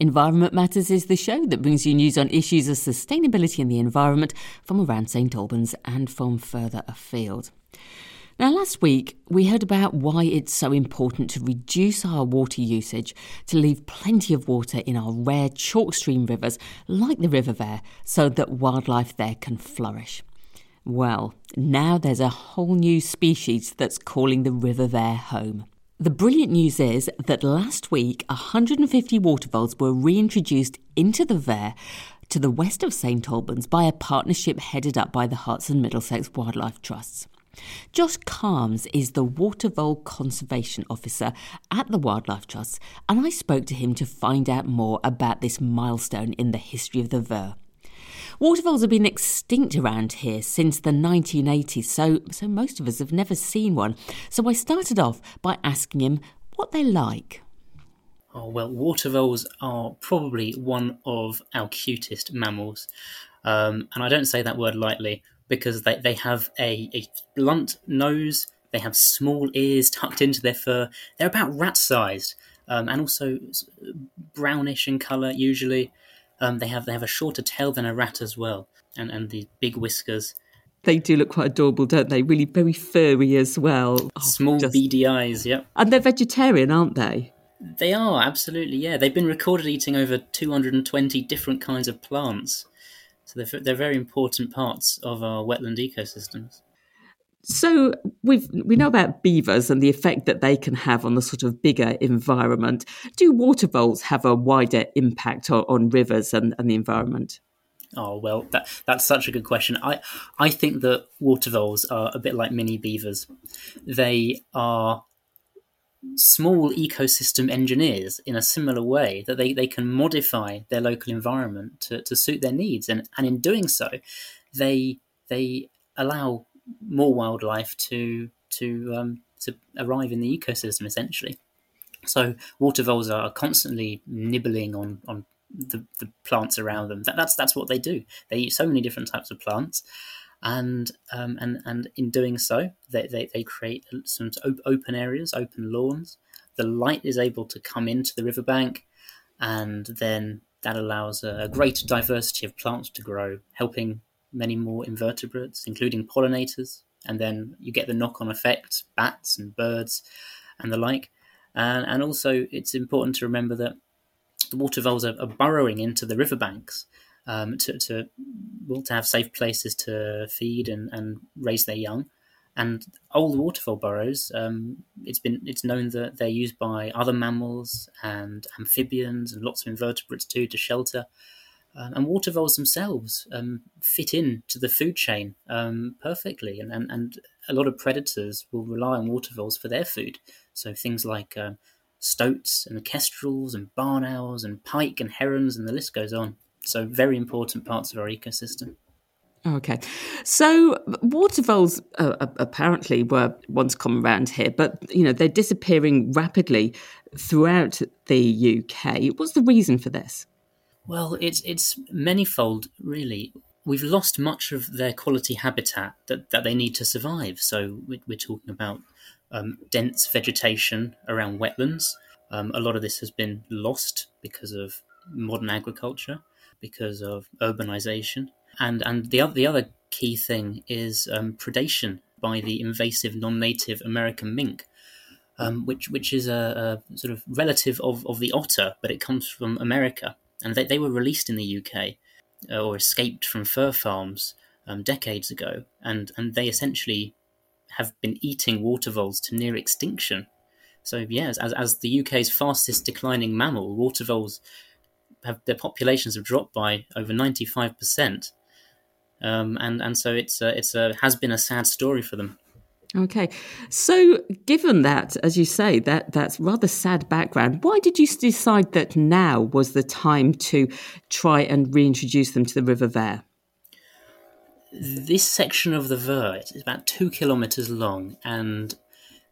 Environment Matters is the show that brings you news on issues of sustainability and the environment from around St Albans and from further afield. Now, last week we heard about why it's so important to reduce our water usage to leave plenty of water in our rare chalk stream rivers like the River Ver so that wildlife there can flourish. Well, now there's a whole new species that's calling the River Ver home. The brilliant news is that last week 150 water voles were reintroduced into the Ver to the west of St Albans by a partnership headed up by the Herts and Middlesex Wildlife Trusts. Josh Calms is the water vole conservation officer at the Wildlife Trust, and I spoke to him to find out more about this milestone in the history of the Ver. Water voles have been extinct around here since the 1980s, so, so most of us have never seen one. So I started off by asking him what they like. Oh, well, water voles are probably one of our cutest mammals. Um, and I don't say that word lightly because they, they have a, a blunt nose, they have small ears tucked into their fur, they're about rat sized. Um, and also brownish in colour usually. Um, they have they have a shorter tail than a rat as well, and and the big whiskers. They do look quite adorable, don't they? Really very furry as well. Oh, Small just... beady eyes, yep. And they're vegetarian, aren't they? They are absolutely, yeah. They've been recorded eating over 220 different kinds of plants, so they're they're very important parts of our wetland ecosystems. So we we know about beavers and the effect that they can have on the sort of bigger environment. Do water voles have a wider impact on, on rivers and, and the environment? Oh well, that that's such a good question. I I think that water voles are a bit like mini beavers. They are small ecosystem engineers in a similar way that they, they can modify their local environment to, to suit their needs and, and in doing so they they allow more wildlife to to um, to arrive in the ecosystem essentially. So water voles are constantly nibbling on on the, the plants around them. That, that's that's what they do. They eat so many different types of plants, and um, and and in doing so, they they, they create some open areas, open lawns. The light is able to come into the riverbank, and then that allows a greater diversity of plants to grow, helping many more invertebrates, including pollinators, and then you get the knock on effect, bats and birds and the like. And, and also, it's important to remember that the water voles are, are burrowing into the riverbanks um, to, to, well, to have safe places to feed and, and raise their young. And old watervole burrows, um, it's been it's known that they're used by other mammals and amphibians and lots of invertebrates too to shelter. Um, and water voles themselves um, fit into the food chain um, perfectly, and, and, and a lot of predators will rely on water voles for their food. So things like uh, stoats and kestrels and barn owls and pike and herons, and the list goes on. So very important parts of our ecosystem. Okay, so water voles uh, apparently were once common around here, but you know they're disappearing rapidly throughout the UK. What's the reason for this? Well, it's it's manifold, really. We've lost much of their quality habitat that, that they need to survive. So we're, talking about um, dense vegetation around wetlands. Um, a lot of this has been lost because of modern agriculture, because of urbanization, and and the other the other key thing is um, predation by the invasive non-native American mink, um, which which is a, a, sort of relative of, of the otter, but it comes from America and they, they were released in the UK uh, or escaped from fur farms um, decades ago, and and they essentially have been eating water voles to near extinction. So yes, as as the UK's fastest declining mammal, water voles have their populations have dropped by over ninety five percent. Um, and and so it's a, it's a has been a sad story for them. Okay. So, given that, as you say, that that's rather sad background, why did you decide that now was the time to try and reintroduce them to the River Ver? this section of the Ver is about two kilometers long, and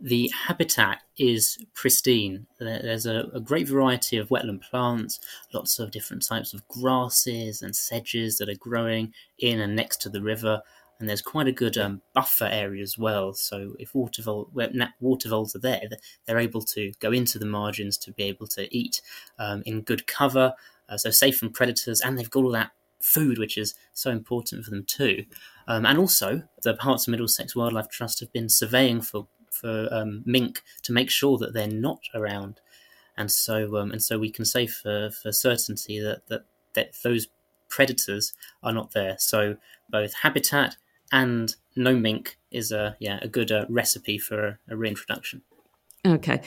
the habitat is pristine. There's a, a, great variety of wetland plants, lots of different types of grasses and sedges that are growing in and next to the river. And there's quite a good um, buffer area as well. So if water, vol- water voles are there, they're able to go into the margins to be able to eat um, in good cover, uh, so safe from predators, and they've got all that food, which is so important for them too. Um, and also, the Herts of Middlesex Wildlife Trust have been surveying for for um, mink to make sure that they're not around, and so um, and so we can say for for certainty that that that those predators are not there. So both habitat and no mink is a yeah a good uh, recipe for a reintroduction. Okay,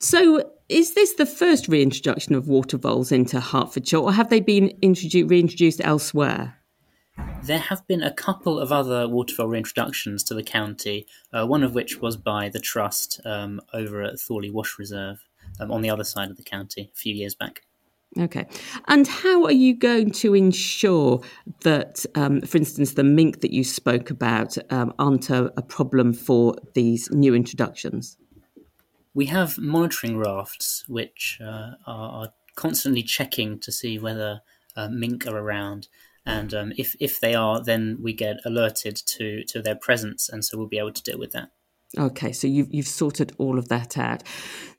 so is this the first reintroduction of water voles into Hertfordshire, or have they been introduced reintroduced elsewhere? There have been a couple of other water vole reintroductions to the county, uh, one of which was by the Trust um, over at Thorley Wash Reserve um, on the other side of the county a few years back. Okay. And how are you going to ensure that, um, for instance, the mink that you spoke about um, aren't a, a, problem for these new introductions? We have monitoring rafts which uh, are, constantly checking to see whether uh, mink are around and um, if if they are, then we get alerted to to their presence, and so we'll be able to deal with that. Okay, so you've you've sorted all of that out,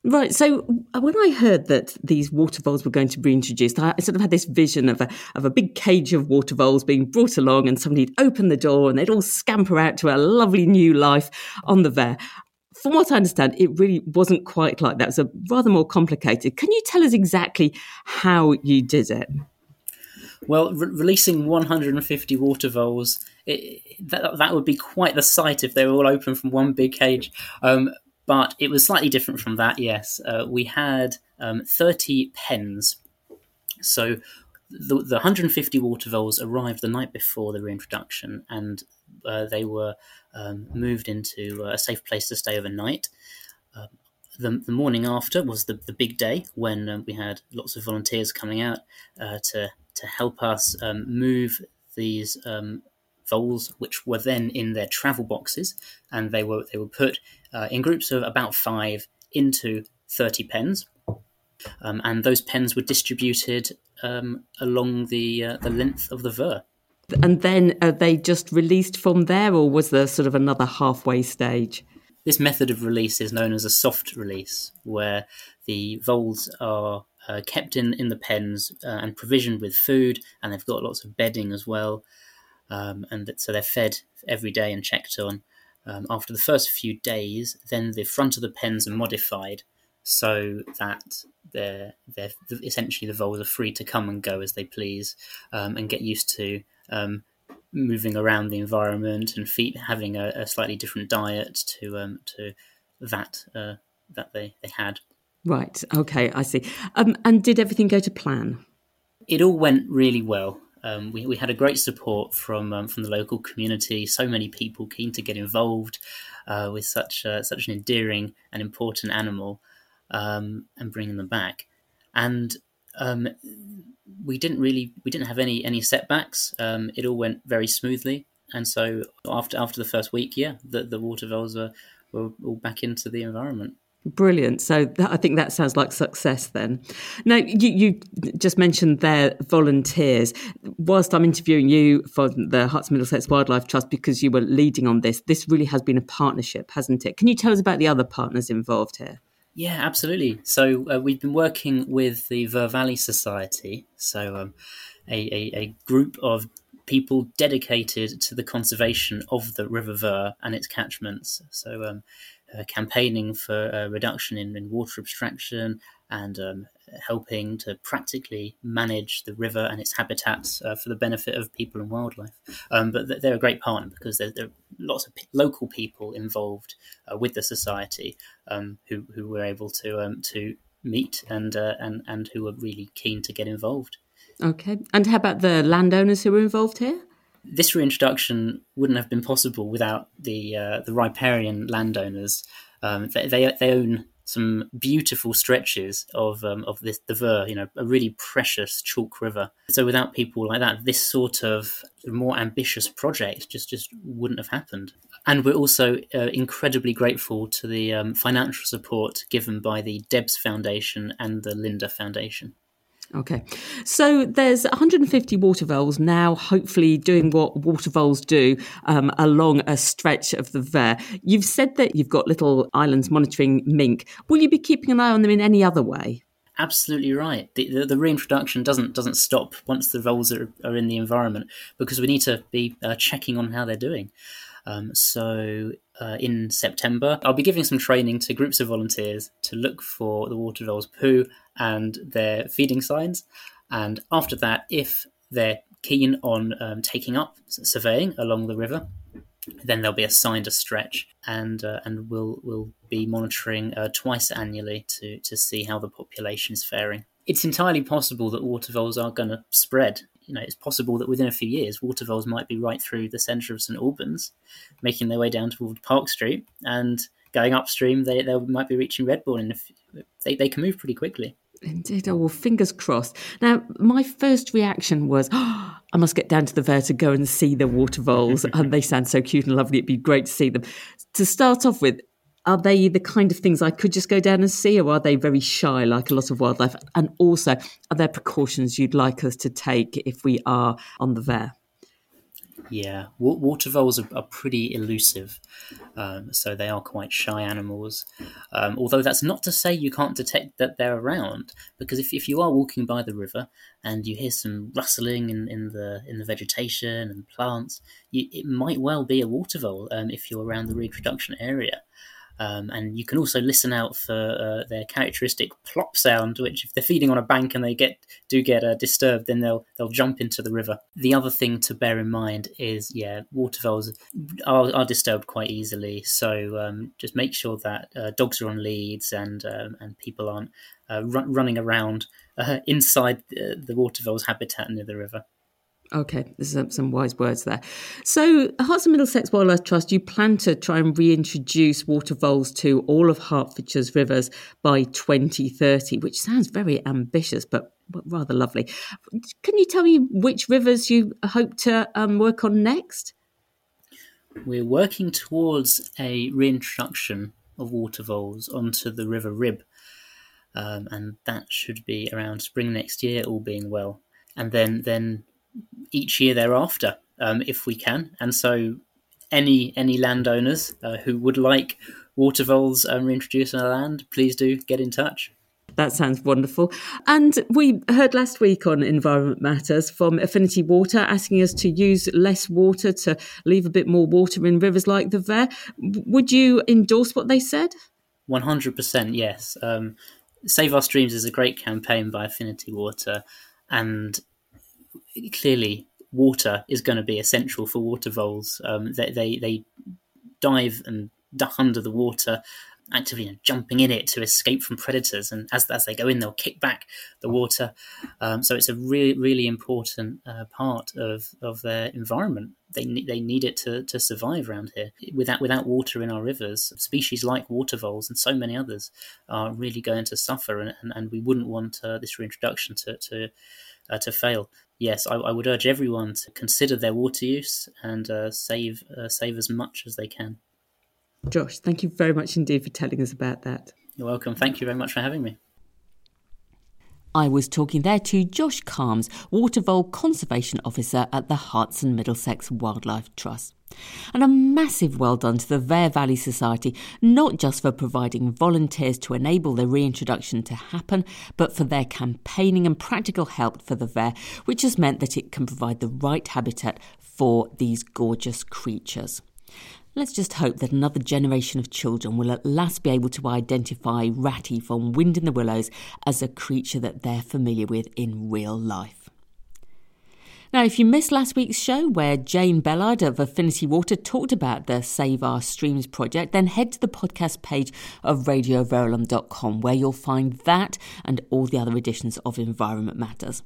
right? So when I heard that these water voles were going to be introduced, I sort of had this vision of a of a big cage of water voles being brought along, and somebody'd open the door, and they'd all scamper out to a lovely new life on the Ver. From what I understand, it really wasn't quite like that. It was a rather more complicated. Can you tell us exactly how you did it? Well, re- releasing 150 water voles, it, that, that would be quite the sight if they were all open from one big cage. Um, but it was slightly different from that, yes. Uh, we had um, 30 pens. So the, the 150 water voles arrived the night before the reintroduction and uh, they were um, moved into a safe place to stay overnight. Um, the, the morning after was the, the big day when um, we had lots of volunteers coming out uh, to to help us um, move these um, voles, which were then in their travel boxes, and they were they were put uh, in groups of about five into thirty pens, um, and those pens were distributed um, along the uh, the length of the Ver. And then are they just released from there, or was there sort of another halfway stage? This method of release is known as a soft release, where the voles are uh, kept in, in the pens uh, and provisioned with food, and they've got lots of bedding as well. Um, and so they're fed every day and checked on. Um, after the first few days, then the front of the pens are modified so that they're, they're essentially the voles are free to come and go as they please um, and get used to um, moving around the environment and feet having a, a slightly different diet to um, to that uh, that they, they had. Right. Okay. I see. Um, and did everything go to plan? It all went really well. Um, we, we had a great support from um, from the local community. So many people keen to get involved uh, with such uh, such an endearing and important animal, um, and bringing them back. And um, we didn't really we didn't have any any setbacks. Um, it all went very smoothly. And so after after the first week, yeah, the the water voles were, were all back into the environment. Brilliant. So that, I think that sounds like success then. Now, you, you just mentioned their volunteers. Whilst I'm interviewing you for the Herts Middlesex Wildlife Trust because you were leading on this, this really has been a partnership, hasn't it? Can you tell us about the other partners involved here? Yeah, absolutely. So uh, we've been working with the Ver Valley Society, so um, a, a, a group of people dedicated to the conservation of the River Ver and its catchments. So um, campaigning for a reduction in, in water abstraction and um, helping to practically manage the river and its habitats uh, for the benefit of people and wildlife. Um, but they're a great partner because there, there are lots of p- local people involved uh, with the society um, who who were able to um, to meet and uh, and and who were really keen to get involved. Okay, and how about the landowners who were involved here? This reintroduction wouldn't have been possible without the uh, the riparian landowners. Um, they, they, they own some beautiful stretches of um, of this the Ver, you know, a really precious chalk river. So without people like that, this sort of more ambitious project just just wouldn't have happened. And we're also uh, incredibly grateful to the um, financial support given by the Debs Foundation and the Linda Foundation. Okay. So there's 150 water voles now, hopefully doing what water voles do um, along a stretch of the Ver. You've said that you've got little islands monitoring mink. Will you be keeping an eye on them in any other way? Absolutely right. The, the, the reintroduction doesn't doesn't stop once the voles are, are in the environment because we need to be uh, checking on how they're doing. Um, so uh, in September, I'll be giving some training to groups of volunteers to look for the water voles poo and their feeding signs. And after that, if they're keen on um, taking up surveying along the river, then they'll be assigned a stretch, and uh, and we'll we'll be monitoring uh, twice annually to to see how the population is faring. It's entirely possible that water voles are going to spread you know, it's possible that within a few years, water voles might be right through the centre of St Albans, making their way down toward Park Street, and going upstream, they, they might be reaching Redbourn, and they, they can move pretty quickly. Indeed. Oh, well, fingers crossed. Now, my first reaction was, oh, I must get down to the Ver to go and see the water voles. and they sound so cute and lovely. It'd be great to see them. To start off with, are they the kind of things I could just go down and see, or are they very shy, like a lot of wildlife? And also, are there precautions you'd like us to take if we are on the Ver? Yeah, water voles are, are pretty elusive, um, so they are quite shy animals. Um, although that's not to say you can't detect that they're around, because if, if you are walking by the river and you hear some rustling in, in the in the vegetation and plants, you, it might well be a water vole um, if you're around the reintroduction area. Um, and you can also listen out for uh, their characteristic plop sound, which if they're feeding on a bank and they get do get uh, disturbed, then they'll they'll jump into the river. The other thing to bear in mind is, yeah, water voles are, are disturbed quite easily. So um, just make sure that uh, dogs are on leads and um, and people aren't uh, run, running around uh, inside the, the water vole's habitat near the river. Okay, there's some, some, wise words there. So, Herts and Middlesex Wildlife Trust, you plan to try and reintroduce water voles to all of Hertfordshire's rivers by 2030, which sounds very ambitious, but rather lovely. Can you tell me which rivers you hope to um, work on next? We're working towards a reintroduction of water voles onto the River Rib, um, and that should be around spring next year, all being well. And then, then each year thereafter, um, if we can. And so, any any landowners uh, who would like water voles um, reintroduced on their land, please do get in touch. That sounds wonderful. And we heard last week on Environment Matters from Affinity Water asking us to use less water to leave a bit more water in rivers like the Ver. Would you endorse what they said? 100% yes. Um, Save Our Streams is a great campaign by Affinity Water, and clearly water is going to be essential for water voles. Um, they, they, they dive and duck under the water, actively you know, jumping in it to escape from predators. And as as they go in, they'll kick back the water. Um, so it's a really really important uh, part of, of their environment. They need they need it to, to survive around here. Without without water in our rivers, species like water voles and so many others are really going to suffer. And, and, and we wouldn't want uh, this reintroduction to to uh, to fail yes, I, I, would urge everyone to consider their water use and uh, save uh, save as much as they can. Josh, thank you very much indeed for telling us about that. You're welcome. Thank you very much for having me. I was talking there to Josh Calms, Watervole Conservation Officer at the Herts and Middlesex Wildlife Trust. And a massive well done to the Ver Valley Society, not just for providing volunteers to enable the reintroduction to happen, but for their campaigning and practical help for the Ver, which has meant that it can provide the right habitat for these gorgeous creatures. Let's just hope that another generation of children will at last be able to identify Ratty from Wind in the Willows as a creature that they're familiar with in real life. Now, if you missed last week's show where Jane Bellard of Affinity Water talked about the Save Our Streams project, then head to the podcast page of radioverulam.com where you'll find that and all the other editions of Environment Matters.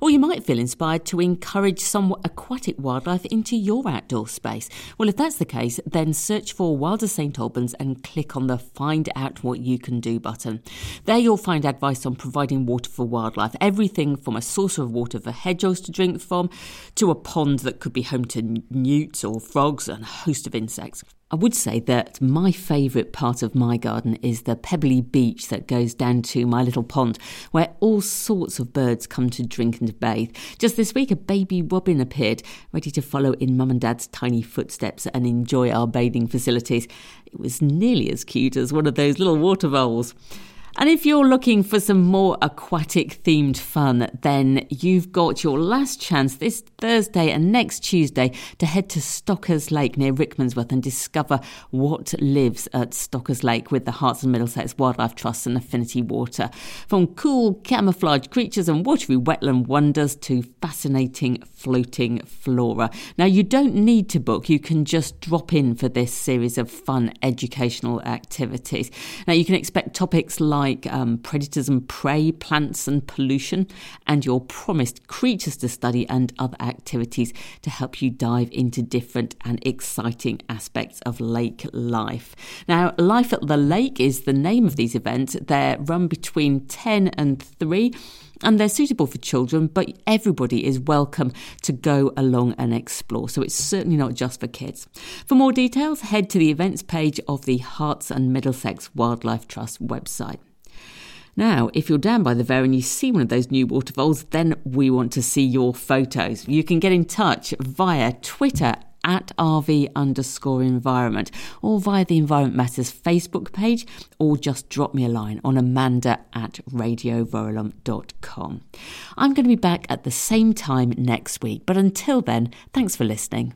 Or you might feel inspired to encourage some aquatic wildlife into your outdoor space. Well, if that's the case, then search for Wilder St Albans and click on the Find Out What You Can Do button. There you'll find advice on providing water for wildlife, everything from a source of water for hedgehogs to drink from, to a pond that could be home to newts or frogs and a host of insects. I would say that my favourite part of my garden is the pebbly beach that goes down to my little pond, where all sorts of birds come to drink and bathe. Just this week, a baby robin appeared, ready to follow in mum and dad's tiny footsteps and enjoy our bathing facilities. It was nearly as cute as one of those little water voles. And if you're looking for some more aquatic themed fun, then you've got your last chance this Thursday and next Tuesday to head to Stockers Lake near Rickmansworth and discover what lives at Stockers Lake with the Herts and Middlesex Wildlife Trust and Affinity Water. From cool camouflage creatures and watery wetland wonders to fascinating floating flora. Now, you don't need to book, you can just drop in for this series of fun educational activities. Now, you can expect topics like like um, predators and prey, plants and pollution, and your promised creatures to study and other activities to help you dive into different and exciting aspects of lake life. Now, Life at the Lake is the name of these events. They're run between 10 and 3 and they're suitable for children, but everybody is welcome to go along and explore. So it's certainly not just for kids. For more details, head to the events page of the Herts and Middlesex Wildlife Trust website. Now, if you're down by the Ver and you see one of those new water voles, then we want to see your photos. You can get in touch via Twitter at RV underscore environment or via the Environment Matters Facebook page or just drop me a line on amanda at radioverulam.com. I'm going to be back at the same time next week, but until then, thanks for listening.